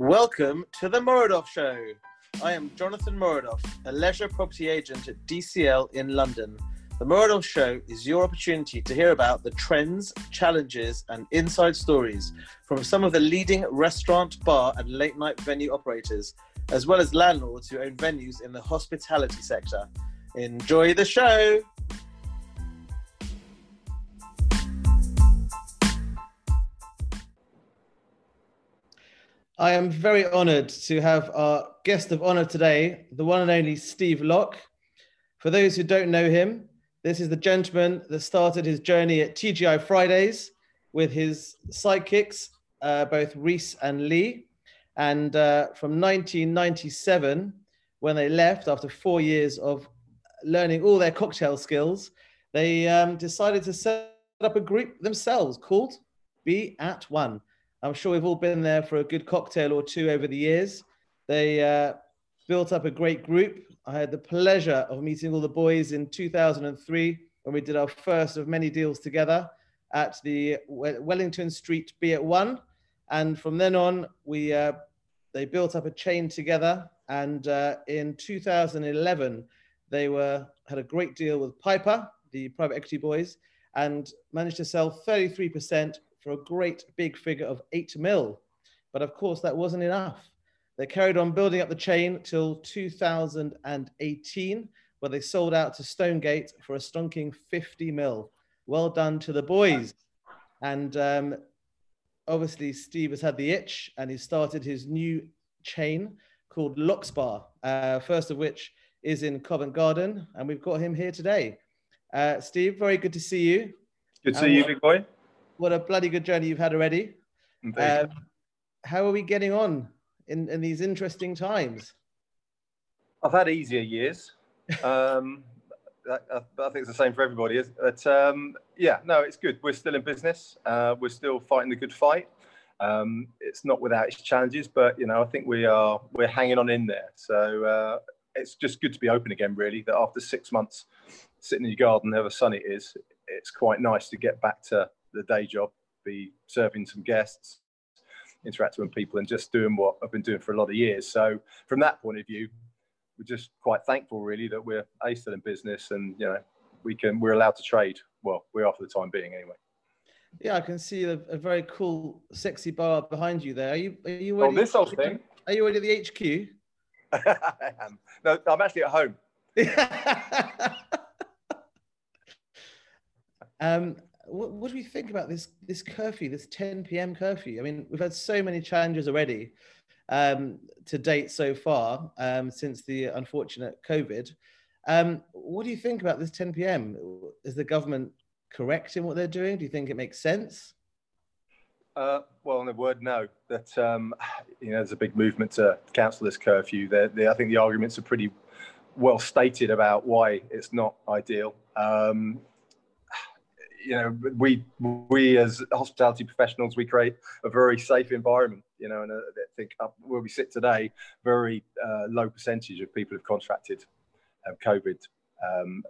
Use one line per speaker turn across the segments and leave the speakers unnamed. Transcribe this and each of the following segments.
Welcome to the Moradoff Show. I am Jonathan Moradoff, a leisure property agent at DCL in London. The Moradoff Show is your opportunity to hear about the trends, challenges, and inside stories from some of the leading restaurant, bar, and late night venue operators, as well as landlords who own venues in the hospitality sector. Enjoy the show! I am very honoured to have our guest of honour today, the one and only Steve Locke. For those who don't know him, this is the gentleman that started his journey at TGI Fridays with his sidekicks, uh, both Reese and Lee. And uh, from 1997, when they left after four years of learning all their cocktail skills, they um, decided to set up a group themselves called Be At One I'm sure we've all been there for a good cocktail or two over the years. They uh, built up a great group. I had the pleasure of meeting all the boys in 2003 when we did our first of many deals together at the Wellington Street Be At One. And from then on, we uh, they built up a chain together. And uh, in 2011, they were had a great deal with Piper, the private equity boys, and managed to sell 33% for a great big figure of 8 mil. But of course, that wasn't enough. They carried on building up the chain till 2018, where they sold out to Stonegate for a stonking 50 mil. Well done to the boys. And um, obviously, Steve has had the itch and he started his new chain called Locke's Bar, uh, first of which is in Covent Garden. And we've got him here today. Uh, Steve, very good to see you.
Good to see you, big boy
what a bloody good journey you've had already. Um, how are we getting on in, in these interesting times?
I've had easier years. Um, I, I, think it's the same for everybody. But um, yeah, no, it's good. We're still in business. Uh, we're still fighting the good fight. Um, it's not without its challenges, but you know, I think we are we're hanging on in there. So uh, it's just good to be open again. Really, that after six months sitting in your garden, however sunny it is, it's quite nice to get back to the day job, be serving some guests, interacting with people, and just doing what I've been doing for a lot of years. So from that point of view, we're just quite thankful, really, that we're a still in business, and you know we can we're allowed to trade. Well, we are for the time being, anyway.
Yeah, I can see a, a very cool, sexy bar behind you there. Are you? Are you?
Oh, this old thing.
Are you already at the HQ?
I am. No, I'm actually at home.
um, what, what do we think about this this curfew, this 10 p.m. curfew? I mean, we've had so many challenges already um, to date so far um, since the unfortunate COVID. Um, what do you think about this 10 p.m.? Is the government correct in what they're doing? Do you think it makes sense?
Uh, well, in a word, no. That um, you know, there's a big movement to cancel this curfew. They're, they're, I think the arguments are pretty well stated about why it's not ideal. Um, you know, we we as hospitality professionals, we create a very safe environment. You know, and uh, I think up where we sit today, very uh, low percentage of people have contracted um, COVID. Um,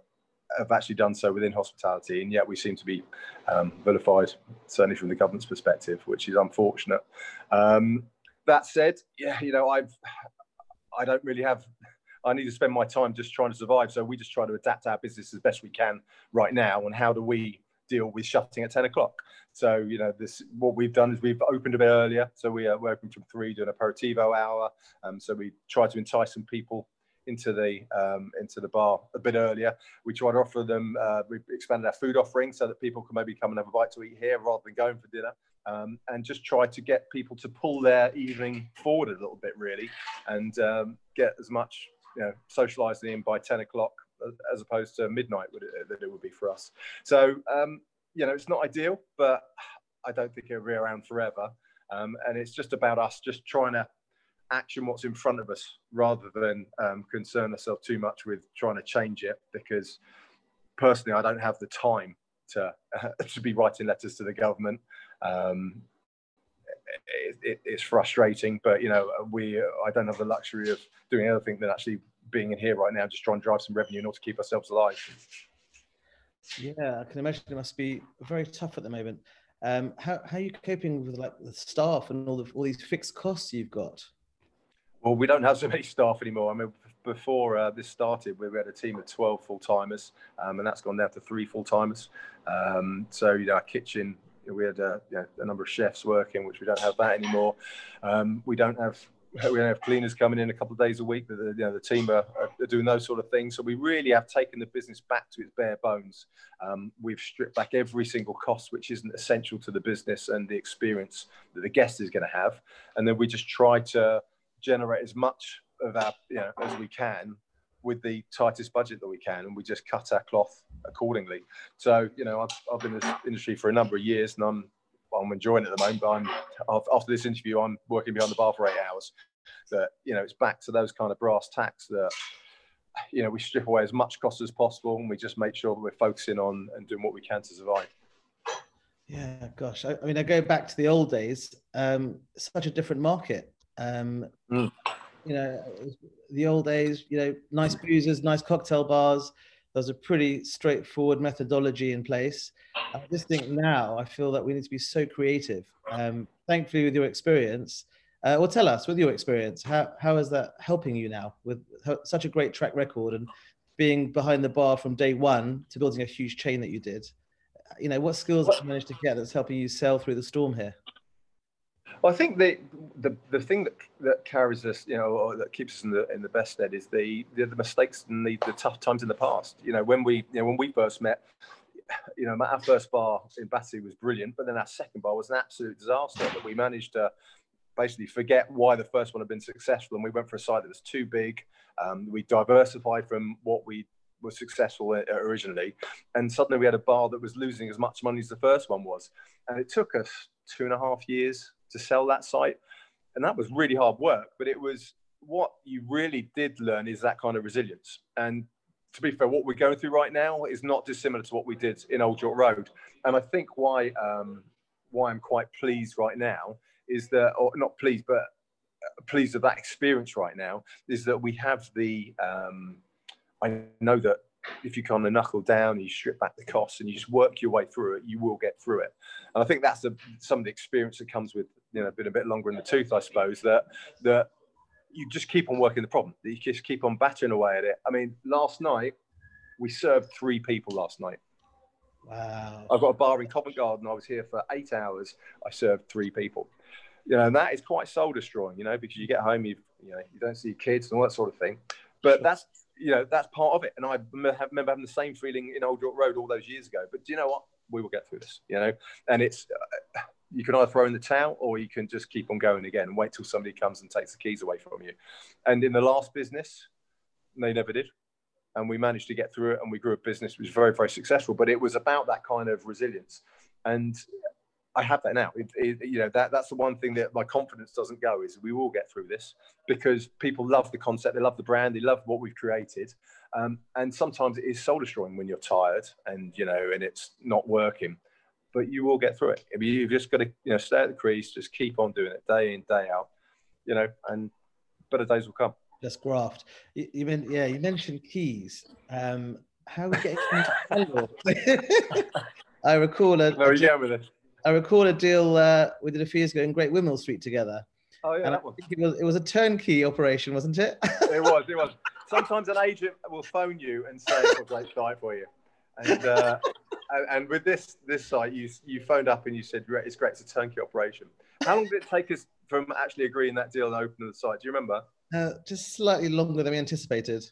have actually done so within hospitality, and yet we seem to be um, vilified, certainly from the government's perspective, which is unfortunate. Um, that said, yeah, you know, I've I don't really have I need to spend my time just trying to survive. So we just try to adapt our business as best we can right now. And how do we deal with shutting at 10 o'clock. So, you know, this what we've done is we've opened a bit earlier. So we are open from three, doing aperitivo hour. Um, so we try to entice some people into the um, into the bar a bit earlier. We try to offer them. Uh, we've expanded our food offering so that people can maybe come and have a bite to eat here rather than going for dinner. Um, and just try to get people to pull their evening forward a little bit, really, and um, get as much you know socialising in by 10 o'clock as opposed to midnight would it, that it would be for us. So um, you know, it's not ideal, but I don't think it'll be around forever. Um, and it's just about us just trying to action what's in front of us rather than um, concern ourselves too much with trying to change it. Because personally, I don't have the time to uh, to be writing letters to the government. Um, it, it, it's frustrating, but you know, we I don't have the luxury of doing anything than actually being in here right now, just trying to drive some revenue in order to keep ourselves alive.
Yeah, I can imagine it must be very tough at the moment. Um, how, how are you coping with like the staff and all the all these fixed costs you've got?
Well, we don't have so many staff anymore. I mean, before uh, this started, we had a team of 12 full timers, um, and that's gone down to three full timers. Um, so, you know, our kitchen, we had uh, you know, a number of chefs working, which we don't have that anymore. Um, we don't have we have cleaners coming in a couple of days a week. The, you know, the team are, are, doing those sort of things. So we really have taken the business back to its bare bones. Um, we've stripped back every single cost which isn't essential to the business and the experience that the guest is going to have, and then we just try to generate as much of our, you know, as we can with the tightest budget that we can, and we just cut our cloth accordingly. So, you know, I've, I've been in this industry for a number of years, and I'm I'm enjoying it at the moment. But I'm after this interview, I'm working behind the bar for eight hours. That you know, it's back to those kind of brass tacks that you know we strip away as much cost as possible, and we just make sure that we're focusing on and doing what we can to survive.
Yeah, gosh. I, I mean, I go back to the old days. Um, such a different market. Um, mm you know, the old days, you know, nice boozers, nice cocktail bars. There's a pretty straightforward methodology in place. I just think now I feel that we need to be so creative. Um, thankfully, with your experience, uh, well, tell us with your experience, how, how is that helping you now with such a great track record and being behind the bar from day one to building a huge chain that you did? You know, what skills have you managed to get that's helping you sail through the storm here?
Well, I think the, the the thing that that carries us, you know, or that keeps us in the in the best stead is the the, the mistakes and the, the tough times in the past. You know, when we you know when we first met, you know, our first bar in Battersea was brilliant, but then our second bar was an absolute disaster. That we managed to basically forget why the first one had been successful, and we went for a site that was too big. Um, we diversified from what we were successful originally, and suddenly we had a bar that was losing as much money as the first one was, and it took us two and a half years to sell that site. And that was really hard work, but it was what you really did learn is that kind of resilience. And to be fair, what we're going through right now is not dissimilar to what we did in Old York Road. And I think why um, why I'm quite pleased right now is that, or not pleased, but pleased with that experience right now, is that we have the. Um, I know that if you kind of knuckle down, you strip back the costs, and you just work your way through it, you will get through it. And I think that's the, some of the experience that comes with you know been a bit longer in the tooth, I suppose. That that you just keep on working the problem. You just keep on battering away at it. I mean, last night we served three people. Last night.
Wow.
I've got a bar in Covent Garden. I was here for eight hours. I served three people. You know, and that is quite soul destroying. You know, because you get home, you you know, you don't see kids and all that sort of thing. But sure. that's you know that's part of it. And I remember having the same feeling in Old York Road all those years ago. But do you know what? We will get through this. You know, and it's uh, you can either throw in the towel or you can just keep on going again and wait till somebody comes and takes the keys away from you. And in the last business, they never did. And we managed to get through it and we grew a business which was very, very successful. But it was about that kind of resilience. And I have that now. It, it, you know, that, that's the one thing that my confidence doesn't go is we will get through this because people love the concept, they love the brand, they love what we've created. Um, and sometimes it is soul destroying when you're tired and, you know, and it's not working but you will get through it. I mean, you've just got to, you know, stay at the crease, just keep on doing it day in, day out, you know, and better days will come.
Just graft. You, you mean, yeah, you mentioned keys. Um, how are we getting I recall a,
no, yeah, with it.
I recall a deal uh, we did a few years ago in Great Windmill Street together.
Oh yeah,
and
that one.
It was, it was a turnkey operation, wasn't it?
it was. It was. Sometimes an agent will phone you and say, "What a great site for you," and uh, and, with this this site, you you phoned up and you said it's great. It's a turnkey operation. How long did it take us from actually agreeing that deal and opening the site? Do you remember?
Uh, just slightly longer than we anticipated.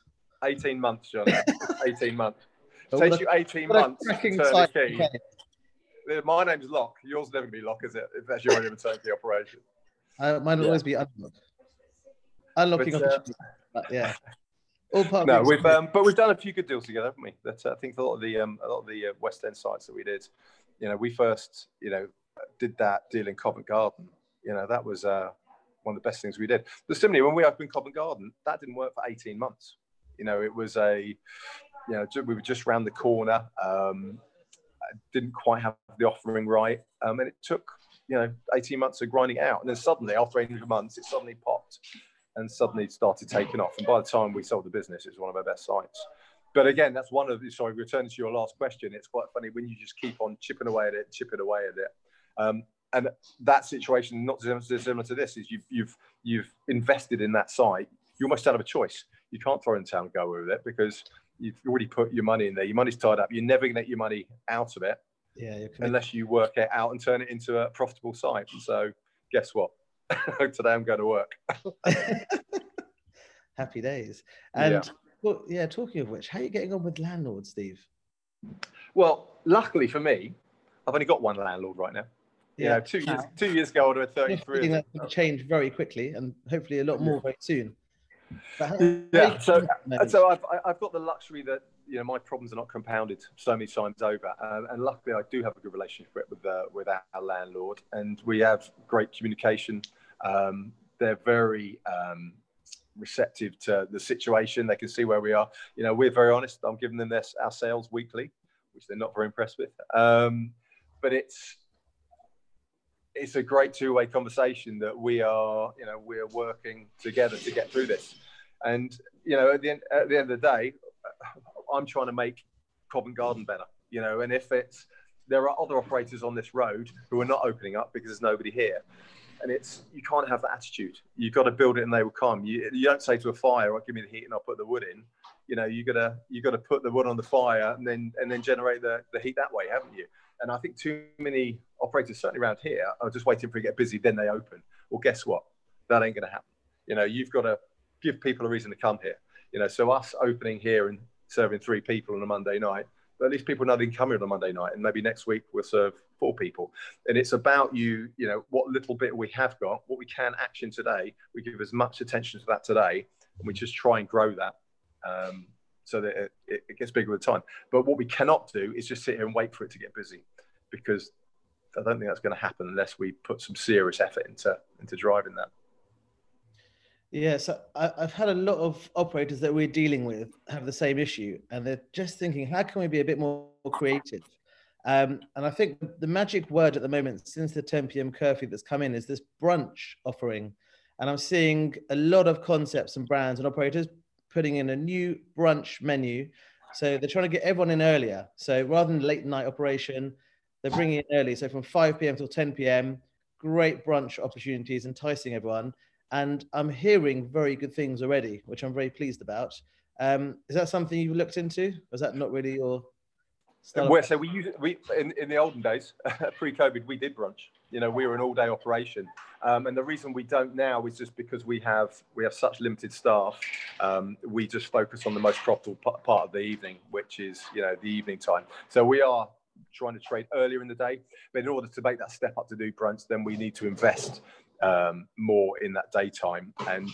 18 months, John. 18 months. It takes you 18 months to turn the key. Okay. My name's Locke. Yours never be Lock, is it? If that's your only turnkey operation.
Uh, mine will yeah. always be Unlock. Unlocking but. Uh, yeah.
All part no, we've um, but we've done a few good deals together, haven't we? That uh, I think a lot of the um, a lot of the uh, West End sites that we did, you know, we first you know did that deal in Covent Garden. You know, that was uh, one of the best things we did. But similarly, when we opened Covent Garden, that didn't work for 18 months. You know, it was a, you know, we were just round the corner. Um, didn't quite have the offering right, um, and it took you know 18 months of grinding out, and then suddenly after 18 months, it suddenly popped and suddenly started taking off. And by the time we sold the business, it was one of our best sites. But again, that's one of the, sorry, returning to your last question, it's quite funny when you just keep on chipping away at it, chipping away at it. Um, and that situation, not dissimilar to this, is you've you've you've invested in that site. You almost don't have a choice. You can't throw in town and go with it because you've already put your money in there. Your money's tied up. You're never going to get your money out of it.
Yeah,
unless you work it out and turn it into a profitable site. So guess what? Today I'm going to work.
Happy days. And yeah. Well, yeah, talking of which, how are you getting on with landlords, Steve?
Well, luckily for me, I've only got one landlord right now. Yeah, you know, two years two years ago, I had 33.
That will change very quickly, and hopefully a lot more very soon.
Uh, yeah, so so I've I've got the luxury that you know my problems are not compounded so many times over, um, and luckily I do have a good relationship with uh, with our landlord, and we have great communication. Um, they're very um, receptive to the situation. They can see where we are. You know, we're very honest. I'm giving them this our sales weekly, which they're not very impressed with. Um, but it's it's a great two-way conversation that we are, you know, we're working together to get through this. And you know, at the end, at the end of the day, I'm trying to make Covent Garden better. You know, and if it's there are other operators on this road who are not opening up because there's nobody here, and it's you can't have that attitude. You've got to build it and they will come. You, you don't say to a fire, "Well, give me the heat and I'll put the wood in." You know, you gotta you got to put the wood on the fire and then and then generate the, the heat that way, haven't you? And I think too many operators, certainly around here, are just waiting for it to get busy, then they open. Well, guess what? That ain't going to happen. You know, you've got to give people a reason to come here. You know, so us opening here and serving three people on a Monday night, but at least people know they can come here on a Monday night, and maybe next week we'll serve four people. And it's about you, you know, what little bit we have got, what we can action today. We give as much attention to that today, and we just try and grow that. Um, so that it, it, gets bigger with time. But what we cannot do is just sit here and wait for it to get busy, because I don't think that's going to happen unless we put some serious effort into into driving that.
Yeah, so I, have had a lot of operators that we're dealing with have the same issue, and they're just thinking, how can we be a bit more creative? Um, and I think the magic word at the moment, since the 10 p.m. curfew that's come in, is this brunch offering. And I'm seeing a lot of concepts and brands and operators putting in a new brunch menu. So they're trying to get everyone in earlier. So rather than late night operation, they're bringing in early. So from 5 p.m. till 10 p.m., great brunch opportunities, enticing everyone. And I'm hearing very good things already, which I'm very pleased about. Um, is that something you've looked into? Or is that not really your
well, so we use we in, in the olden days, pre-COVID, we did brunch. You know, we were an all-day operation, um, and the reason we don't now is just because we have we have such limited staff. Um, we just focus on the most profitable p- part of the evening, which is you know the evening time. So we are trying to trade earlier in the day, but in order to make that step up to do brunch, then we need to invest um, more in that daytime. And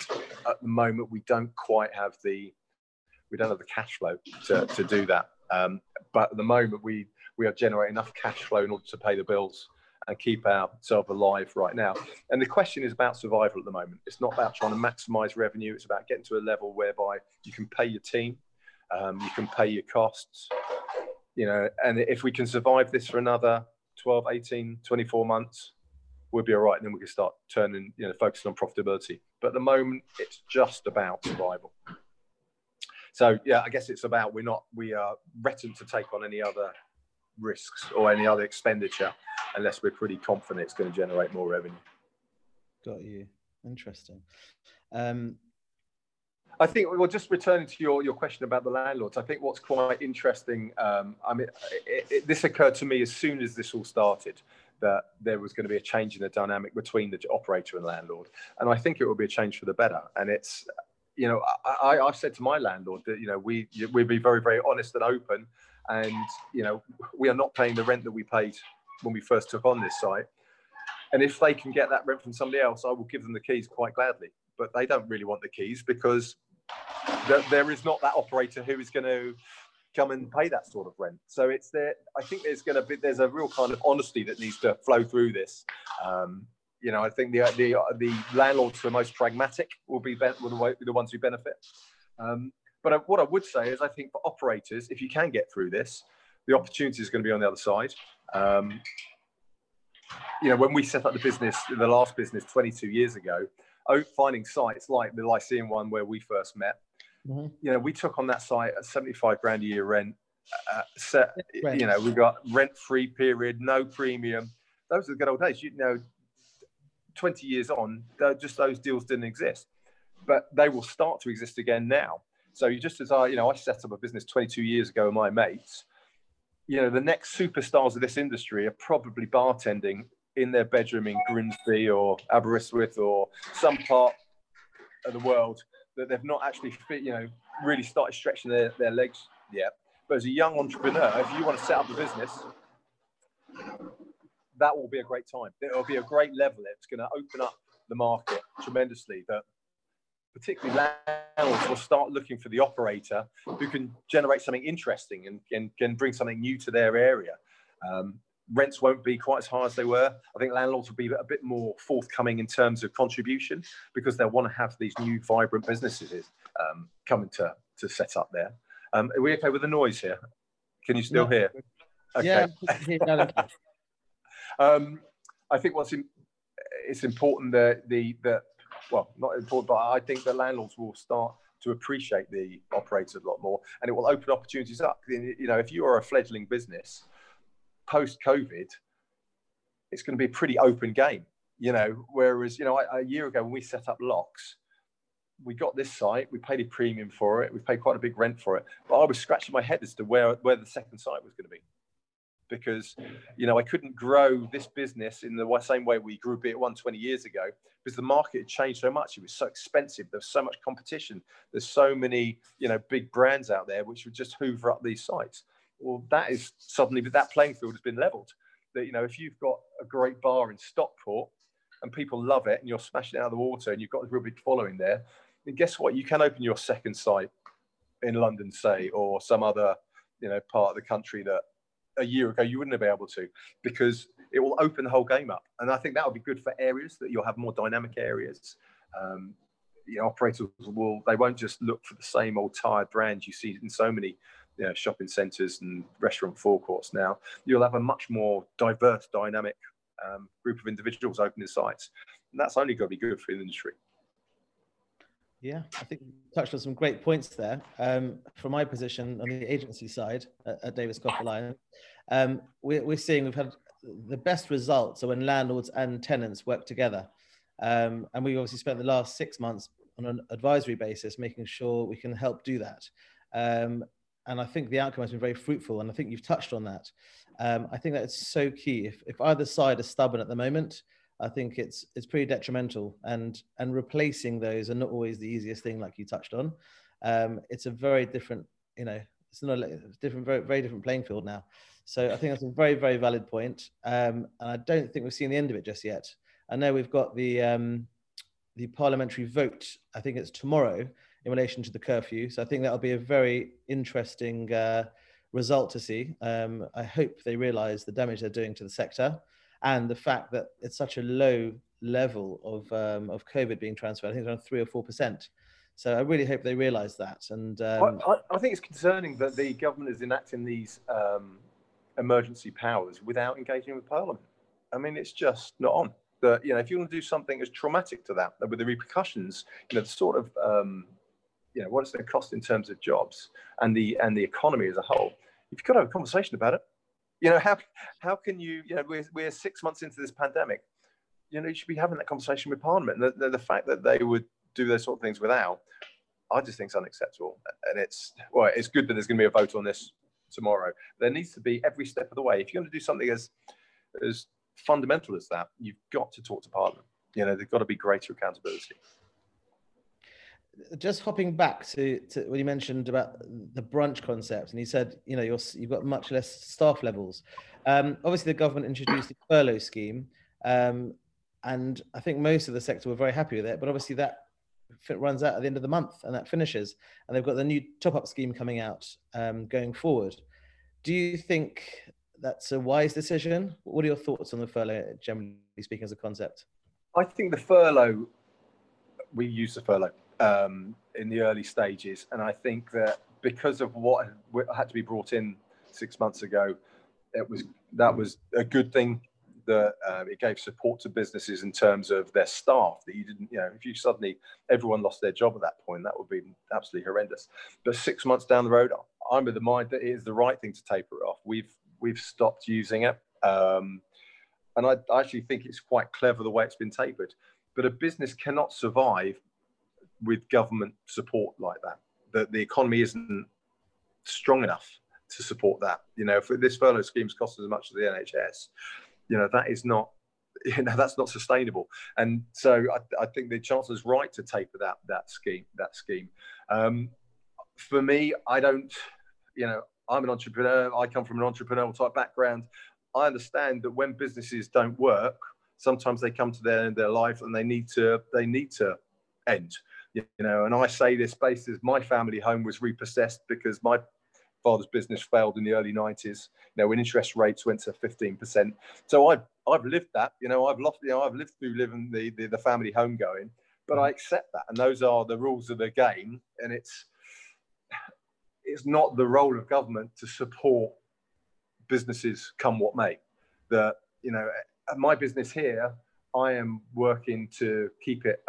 at the moment, we don't quite have the we don't have the cash flow to, to do that. Um, but at the moment, we we are generating enough cash flow in order to pay the bills and keep ourselves alive right now. And the question is about survival at the moment. It's not about trying to maximize revenue. It's about getting to a level whereby you can pay your team, um, you can pay your costs, you know, and if we can survive this for another 12, 18, 24 months, we'll be all right. And then we can start turning, you know, focusing on profitability. But at the moment, it's just about survival. So yeah, I guess it's about we're not we are reticent to take on any other risks or any other expenditure unless we're pretty confident it's going to generate more revenue.
Got you. Interesting. Um,
I think, well, just returning to your, your question about the landlords, I think what's quite interesting, um, I mean, it, it, this occurred to me as soon as this all started, that there was going to be a change in the dynamic between the operator and landlord. And I think it will be a change for the better. And it's, you know, I, I've said to my landlord that, you know, we, we'd be very, very honest and open. And, you know, we are not paying the rent that we paid when we first took on this site. And if they can get that rent from somebody else, I will give them the keys quite gladly. But they don't really want the keys because there is not that operator who is going to come and pay that sort of rent. So it's there. I think there's going to be there's a real kind of honesty that needs to flow through this. Um, you know, I think the the the landlords who are most pragmatic will be, will the ones who benefit. Um, but what I would say is, I think for operators, if you can get through this, the opportunity is going to be on the other side. Um, you know, when we set up the business, the last business 22 years ago, finding sites like the Lyceum one where we first met, mm-hmm. you know, we took on that site at 75 grand a year rent. Uh, set, rent. you know, we got rent free period, no premium those are the good old days. You know, 20 years on, just those deals didn't exist, but they will start to exist again now. So you just as I, you know, I set up a business 22 years ago with my mates. You know, the next superstars of this industry are probably bartending in their bedroom in Grimsby or Aberystwyth or some part of the world that they've not actually fit, you know, really started stretching their, their legs yet. But as a young entrepreneur, if you want to set up a business, that will be a great time. It will be a great level. It's going to open up the market tremendously. That particularly landlords will start looking for the operator who can generate something interesting and, and can bring something new to their area. Um, rents won't be quite as high as they were. I think landlords will be a bit more forthcoming in terms of contribution because they'll want to have these new vibrant businesses um, coming to, to set up there. Um, are we okay with the noise here? Can you still hear?
Okay. Yeah.
um, I think what's in, it's important that the that well not important, but I think the landlords will start to appreciate the operators a lot more, and it will open opportunities up. You know, if you are a fledgling business post COVID, it's going to be a pretty open game. You know, whereas you know a, year ago when we set up Locke's, we got this site, we paid a premium for it, we paid quite a big rent for it, but I was scratching my head as to where where the second site was going to be because you know I couldn't grow this business in the same way we grew Be At One 20 years ago because the market had changed so much. It was so expensive. There's so much competition. There's so many you know big brands out there which would just hoover up these sites well, that is suddenly that playing field has been leveled. That you know, if you've got a great bar in Stockport and people love it, and you're smashing it out of the water, and you've got a real big following there, then guess what? You can open your second site in London, say, or some other you know part of the country that a year ago you wouldn't have been able to, because it will open the whole game up. And I think that would be good for areas that you'll have more dynamic areas. Um, you know, operators will they won't just look for the same old tired brands you see in so many you know, shopping centres and restaurant forecourts now, you'll have a much more diverse, dynamic um, group of individuals opening sites. And that's only going to be good for the industry.
Yeah, I think you touched on some great points there. Um, from my position on the agency side at, at Davis Coffer um, we're, we're seeing we've had the best results are when landlords and tenants work together. Um, and we obviously spent the last six months on an advisory basis, making sure we can help do that. Um, and I think the outcome has been very fruitful. And I think you've touched on that. Um, I think that it's so key. If, if either side is stubborn at the moment, I think it's it's pretty detrimental. And and replacing those are not always the easiest thing, like you touched on. Um, it's a very different, you know, it's not a different, very very different playing field now. So I think that's a very very valid point. Um, and I don't think we've seen the end of it just yet. I know we've got the um, the parliamentary vote. I think it's tomorrow in relation to the curfew. So I think that'll be a very interesting uh, result to see. Um, I hope they realise the damage they're doing to the sector and the fact that it's such a low level of um, of COVID being transferred. I think it's around three or four percent. So I really hope they realise that. And um,
I, I, think it's concerning that the government is enacting these um, emergency powers without engaging with Parliament. I mean, it's just not on. That you know, if you want to do something as traumatic to that, with the repercussions, you know, the sort of um, you know, what it's going to cost in terms of jobs and the and the economy as a whole. If you've got to have a conversation about it. You know, how how can you, you know, we're, we're six months into this pandemic. You know, you should be having that conversation with Parliament. And the, the, the fact that they would do those sort of things without, I just think it's unacceptable. And it's well, it's good that there's going to be a vote on this tomorrow. There needs to be every step of the way. If you're going to do something as as fundamental as that, you've got to talk to Parliament. You know, there's got to be greater accountability
just hopping back to, to you mentioned about the brunch concept, and you said you know you have got much less staff levels. Um, obviously, the government introduced the furlough scheme, um, and I think most of the sector were very happy with it. But obviously, that runs out at the end of the month, and that finishes, and they've got the new top-up scheme coming out um, going forward. Do you think that's a wise decision? What are your thoughts on the furlough, generally speaking, as a concept?
I think the furlough, we use the furlough um, in the early stages. And I think that because of what had to be brought in six months ago, it was that was a good thing that uh, it gave support to businesses in terms of their staff that you didn't you know if you suddenly everyone lost their job at that point that would be absolutely horrendous but six months down the road i'm of the mind that it is the right thing to taper it off we've we've stopped using it um, and I, I actually think it's quite clever the way it's been tapered. But a business cannot survive with government support like that. The, the economy isn't strong enough to support that. You know, if this furlough scheme's cost as much as the NHS, you know, that is not, you know, that's not sustainable. And so I, I think the Chancellor's right to taper that that scheme. That scheme. Um, for me, I don't, you know, I'm an entrepreneur. I come from an entrepreneurial type background. I understand that when businesses don't work, sometimes they come to the end of their life and they need to they need to end. You know, and I say this based as my family home was repossessed because my father's business failed in the early 90s. You know, when interest rates went to 15%. So I've I've lived that. You know, I've lost. You know, I've lived through living the the, the family home going. But I accept that, and those are the rules of the game. And it's it's not the role of government to support businesses come what may. That you know, my business here, I am working to keep it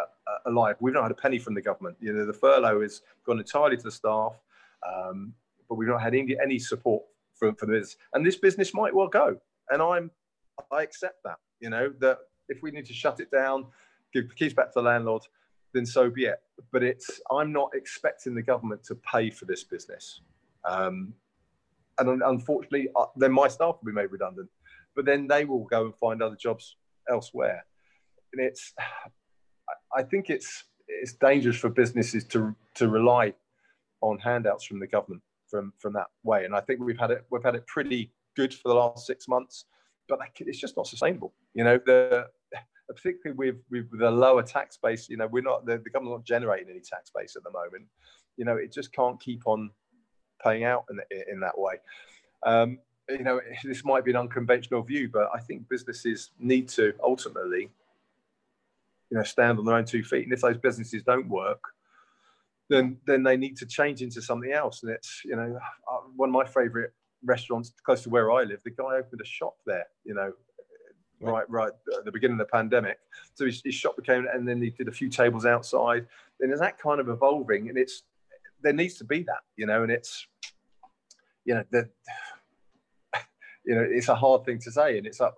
alive. We've not had a penny from the government. You know, the furlough has gone entirely to the staff, um, but we've not had any, any support from for this. And this business might well go, and I'm I accept that. You know that if we need to shut it down, give the keys back to the landlord, then so be it. But it's I'm not expecting the government to pay for this business. Um, and unfortunately, uh, then my staff will be made redundant. But then they will go and find other jobs elsewhere. And it's, I think it's it's dangerous for businesses to to rely on handouts from the government from from that way. And I think we've had it we've had it pretty good for the last six months, but it's just not sustainable. You know, the particularly with with the lower tax base, you know, we're not the, the government's not generating any tax base at the moment. You know, it just can't keep on paying out in, in that way. Um, you know, this might be an unconventional view, but I think businesses need to ultimately, you know, stand on their own two feet. And if those businesses don't work, then then they need to change into something else. And it's you know, uh, one of my favourite restaurants close to where I live. The guy opened a shop there. You know, right right at the beginning of the pandemic. So his, his shop became, and then he did a few tables outside. And there's that kind of evolving, and it's there needs to be that, you know, and it's, you know, the, you know, it's a hard thing to say, and it's up.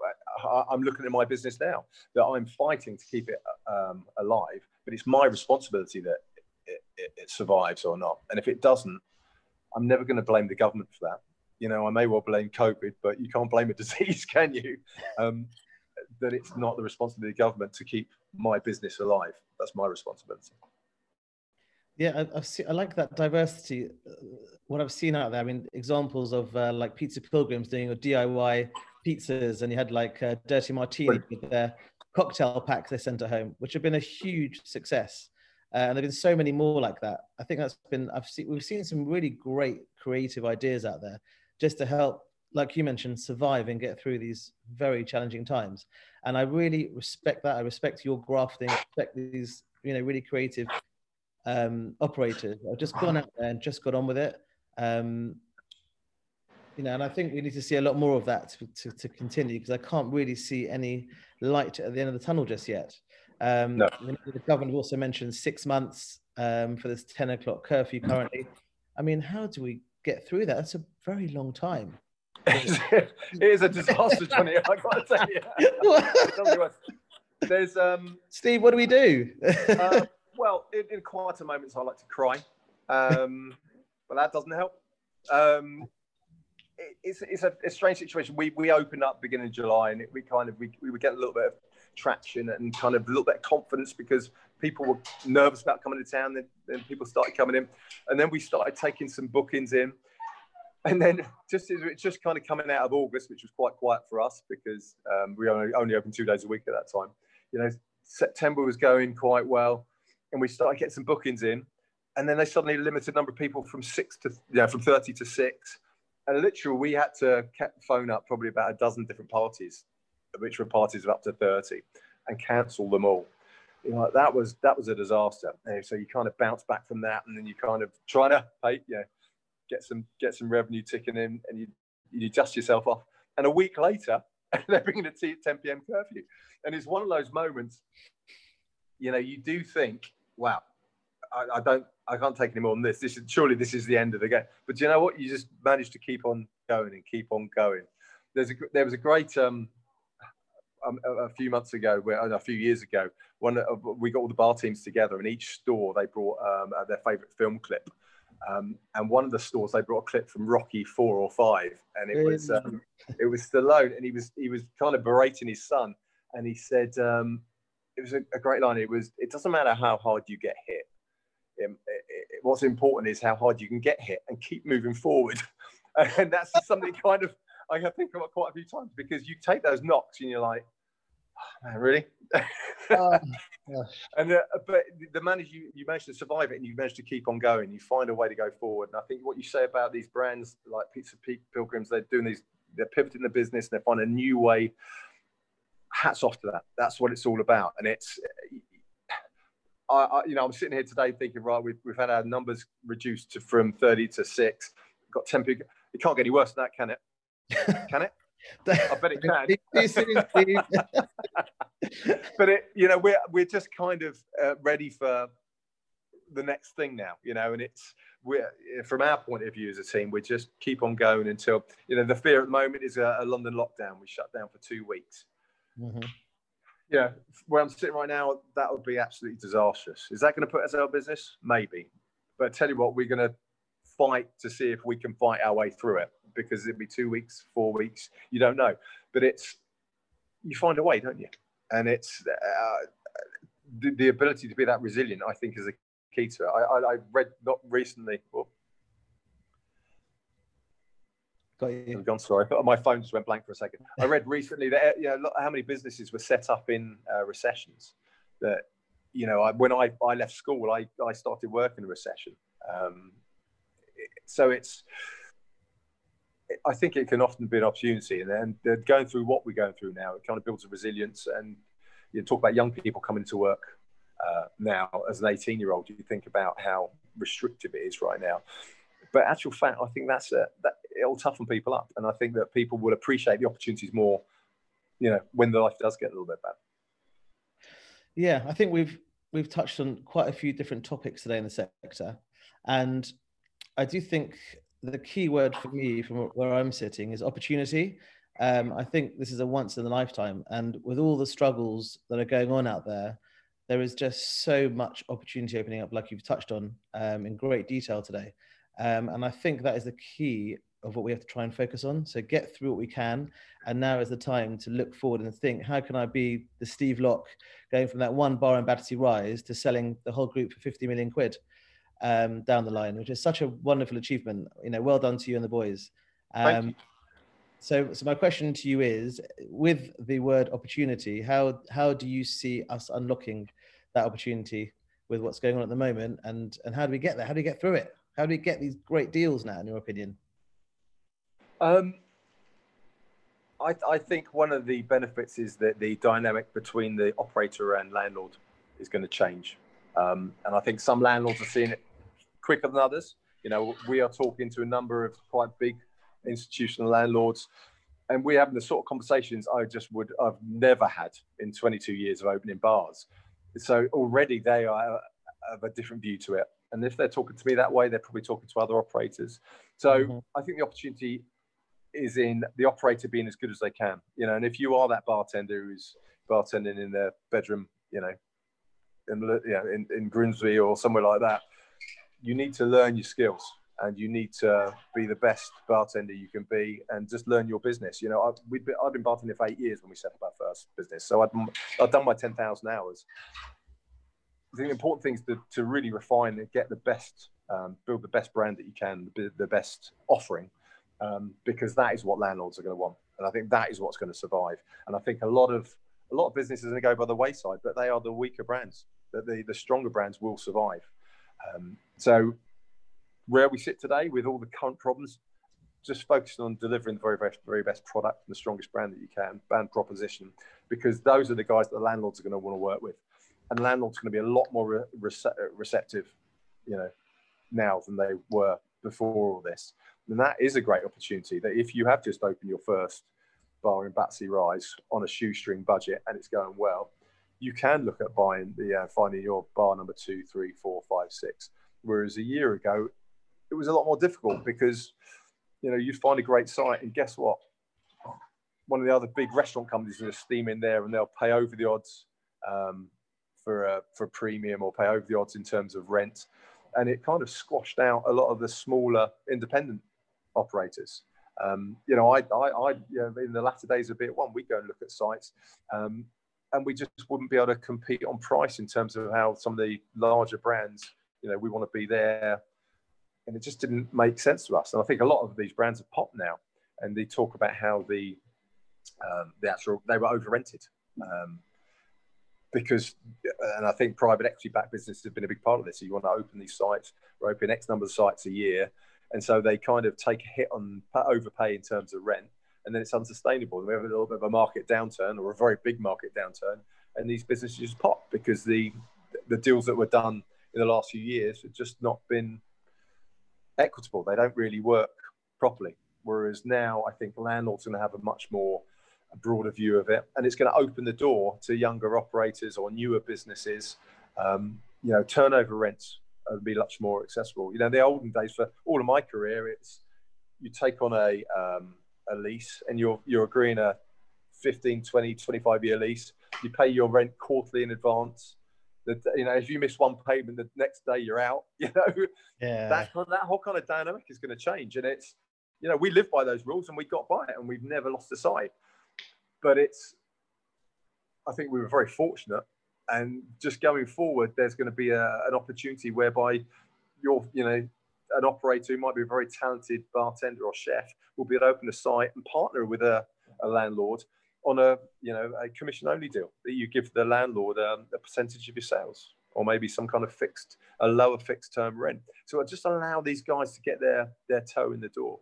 I'm looking at my business now that I'm fighting to keep it um, alive, but it's my responsibility that it, it, it survives or not. And if it doesn't, I'm never going to blame the government for that. You know, I may well blame COVID, but you can't blame a disease, can you? Um, that it's not the responsibility of the government to keep my business alive. That's my responsibility.
Yeah, I've seen, I like that diversity. Uh, what I've seen out there, I mean, examples of uh, like Pizza Pilgrims doing a DIY pizzas, and you had like uh, Dirty Martini with their cocktail pack they sent at home, which have been a huge success. Uh, and there've been so many more like that. I think that's been I've seen we've seen some really great creative ideas out there just to help, like you mentioned, survive and get through these very challenging times. And I really respect that. I respect your grafting, respect these you know really creative um, operators have just gone out there and just got on with it. Um, you know, and I think we need to see a lot more of that to, to, to continue because I can't really see any light at the end of the tunnel just yet. Um, no. The government also mentioned six months um, for this 10 o'clock curfew currently. I mean, how do we get through that? That's a very long time.
it is a disaster, Johnny. I got to tell you. There's um,
Steve. What do we do?
uh, well, in, in, quieter moments, I like to cry, um, but that doesn't help. Um, it's it's a, a, strange situation. We we opened up beginning of July, and it, we kind of we, we were getting a little bit of traction and kind of a little bit of confidence because people were nervous about coming to town. Then, then people started coming in, and then we started taking some bookings in. And then just as it's just kind of coming out of August, which was quite quiet for us because um, we only only opened two days a week at that time. You know, September was going quite well and we started getting some bookings in, and then they suddenly limited number of people from six to you know, from thirty to six, and literally we had to phone up probably about a dozen different parties, which were parties of up to thirty, and cancel them all. You know, that was that was a disaster. And so you kind of bounce back from that, and then you kind of try to pay, get some get some revenue ticking in, and you you dust yourself off. And a week later, they're bringing a 10 p.m. curfew, and it's one of those moments. You know, you do think wow, I, I, don't, I can't take any more than this. This is surely this is the end of the game. But you know what? You just managed to keep on going and keep on going. There's a, there was a great, um, um, a few months ago, where, a few years ago, one we got all the bar teams together, and each store they brought um, their favorite film clip. Um, and one of the stores they brought a clip from Rocky four or five, and it was um, it was Stallone, and he was he was kind of berating his son, and he said um, it was a, a, great line. It was it doesn't matter how hard you get hit. It, it, what's important is how hard you can get hit and keep moving forward, and that's something kind of I think about quite a few times because you take those knocks and you're like, oh, man, really? oh, and uh, but the manage you you managed to survive it and you managed to keep on going. You find a way to go forward. And I think what you say about these brands like Pizza Peak Pilgrims, they're doing these, they're pivoting the business and they find a new way. Hats off to that. That's what it's all about. And it's I, I, you know, I'm sitting here today thinking, right, we've, we've had our numbers reduced to from 30 to six. We've got 10 people. It can't get any worse than that, can it? Can it? I bet it can. but it, you know, we're we're just kind of uh, ready for the next thing now, you know, and it's we're from our point of view as a team, we just keep on going until you know the fear at the moment is a, a London lockdown. We shut down for two weeks. Mm-hmm. Yeah, where I'm sitting right now, that would be absolutely disastrous. Is that going to put us out of business? Maybe, but I tell you what, we're going to fight to see if we can fight our way through it because it'd be two weeks, four weeks, you don't know. But it's you find a way, don't you? And it's uh, the, the, ability to be that resilient. I think is a key to it. I, I, I read not recently. Oh, Got you. Gone. Sorry, my phone just went blank for a second. I read recently that you know how many businesses were set up in uh, recessions. That you know, I, when I, I left school, I, I started work in a recession. Um, so it's I think it can often be an opportunity, and then going through what we're going through now, it kind of builds a resilience. And you talk about young people coming to work uh, now as an 18 year old. You think about how restrictive it is right now. But actual fact, I think that's a, that it'll toughen people up, and I think that people will appreciate the opportunities more. You know, when the life does get a little bit better.
Yeah, I think we've we've touched on quite a few different topics today in the sector, and I do think the key word for me from where I'm sitting is opportunity. Um, I think this is a once in a lifetime, and with all the struggles that are going on out there, there is just so much opportunity opening up, like you've touched on um, in great detail today. Um, and I think that is the key of what we have to try and focus on. So get through what we can, and now is the time to look forward and think: How can I be the Steve Locke, going from that one bar in Battersea Rise to selling the whole group for 50 million quid? um, down the line, which is such a wonderful achievement. You know, well done to you and the boys. Um, so, so my question to you is, with the word opportunity, how how do you see us unlocking that opportunity with what's going on at the moment, and and how do we get there? How do we get through it? How do we get these great deals now, in your opinion?
Um, I, I think one of the benefits is that the dynamic between the operator and landlord is going to change. Um, and I think some landlords are seeing it quicker than others. You know, we are talking to a number of quite big institutional landlords, and we're having the sort of conversations I just would I've never had in 22 years of opening bars. So already they are of a different view to it. And if they're talking to me that way, they're probably talking to other operators. So mm-hmm. I think the opportunity is in the operator being as good as they can. You know, and if you are that bartender who's bartending in their bedroom, you know, in you know, in, in Grimsby or somewhere like that, you need to learn your skills and you need to be the best bartender you can be and just learn your business. You know, I've, we've been, I've been bartending for eight years when we set up our first business. So I've, I've done my 10,000 hours. The important thing is to, to really refine and get the best, um, build the best brand that you can, the, the best offering, um, because that is what landlords are going to want. And I think that is what's going to survive. And I think a lot of, a lot of businesses are going to go by the wayside, but they are the weaker brands. That the, the stronger brands will survive. Um, so where we sit today with all the current problems, just focusing on delivering the very best, very best product and the strongest brand that you can, brand proposition, because those are the guys that the landlords are going to want to work with, and landlords are going to be a lot more rece- receptive, you know, now than they were before all this. And that is a great opportunity. That if you have just opened your first bar in Battersea Rise on a shoestring budget and it's going well, you can look at buying the uh, finding your bar number two, three, four, five, six. Whereas a year ago, it was a lot more difficult because you know you'd find a great site and guess what? one of the other big restaurant companies a steam in there, and they'll pay over the odds um, for a for premium or pay over the odds in terms of rent, and it kind of squashed out a lot of the smaller independent operators. Um, you know, I, I, I you know, in the latter days of Be At One, we go and look at sites, um, and we just wouldn't be able to compete on price in terms of how some of the larger brands, you know, we want to be there, and it just didn't make sense to us. And I think a lot of these brands have popped now, and they talk about how the um, the actual they were over rented. Um, because, and I think private equity backed businesses have been a big part of this. So you want to open these sites, or open X number of sites a year, and so they kind of take a hit on overpay in terms of rent, and then it's unsustainable. And we have a little bit of a market downturn or a very big market downturn, and these businesses just pop because the the deals that were done in the last few years have just not been equitable. They don't really work properly. Whereas now, I think landlords are going to have a much more a broader view of it, and it's going to open the door to younger operators or newer businesses. Um, you know, turnover rents would be much more accessible. You know, the olden days for all of my career, it's you take on a um, a lease and you're you're agreeing a 15, 20, 25 year lease. You pay your rent quarterly in advance. That you know, if you miss one payment, the next day you're out. You know,
yeah,
that that whole kind of dynamic is going to change, and it's you know we live by those rules and we got by it, and we've never lost a site. But it's, I think we were very fortunate and just going forward, there's going to be a, an opportunity whereby you're, you know, an operator who might be a very talented bartender or chef will be able to open a site and partner with a, a landlord on a, you know, a commission only deal that you give the landlord um, a percentage of your sales or maybe some kind of fixed, a lower fixed term rent. So just allow these guys to get their, their toe in the door.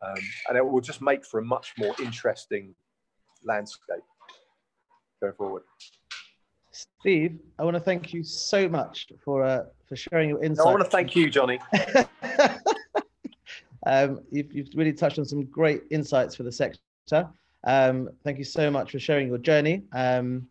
Um, and it will just make for a much more interesting landscape going forward.
Steve, I want to thank you so much for uh, for sharing your insights.
I want to thank you, Johnny.
um, you've, you've really touched on some great insights for the sector. Um, thank you so much for sharing your journey. Um,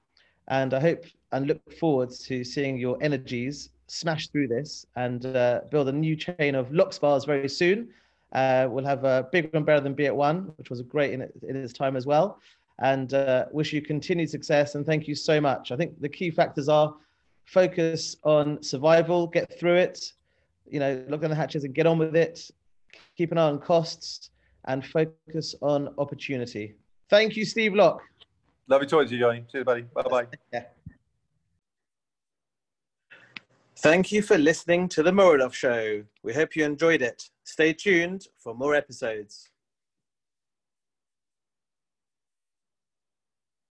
and I hope and look forward to seeing your energies smash through this and uh, build a new chain of Locke bars very soon. Uh, we'll have a bigger and better than Be At One, which was great in, in its time as well and uh, wish you continued success. And thank you so much. I think the key factors are focus on survival, get through it, you know, look on the hatches and get on with it, keep an eye on costs, and focus on opportunity. Thank you, Steve Locke.
Lovely talking to you, Johnny. See you, buddy. Bye bye.
Yeah. Thank you for listening to The Moradoff Show. We hope you enjoyed it. Stay tuned for more episodes.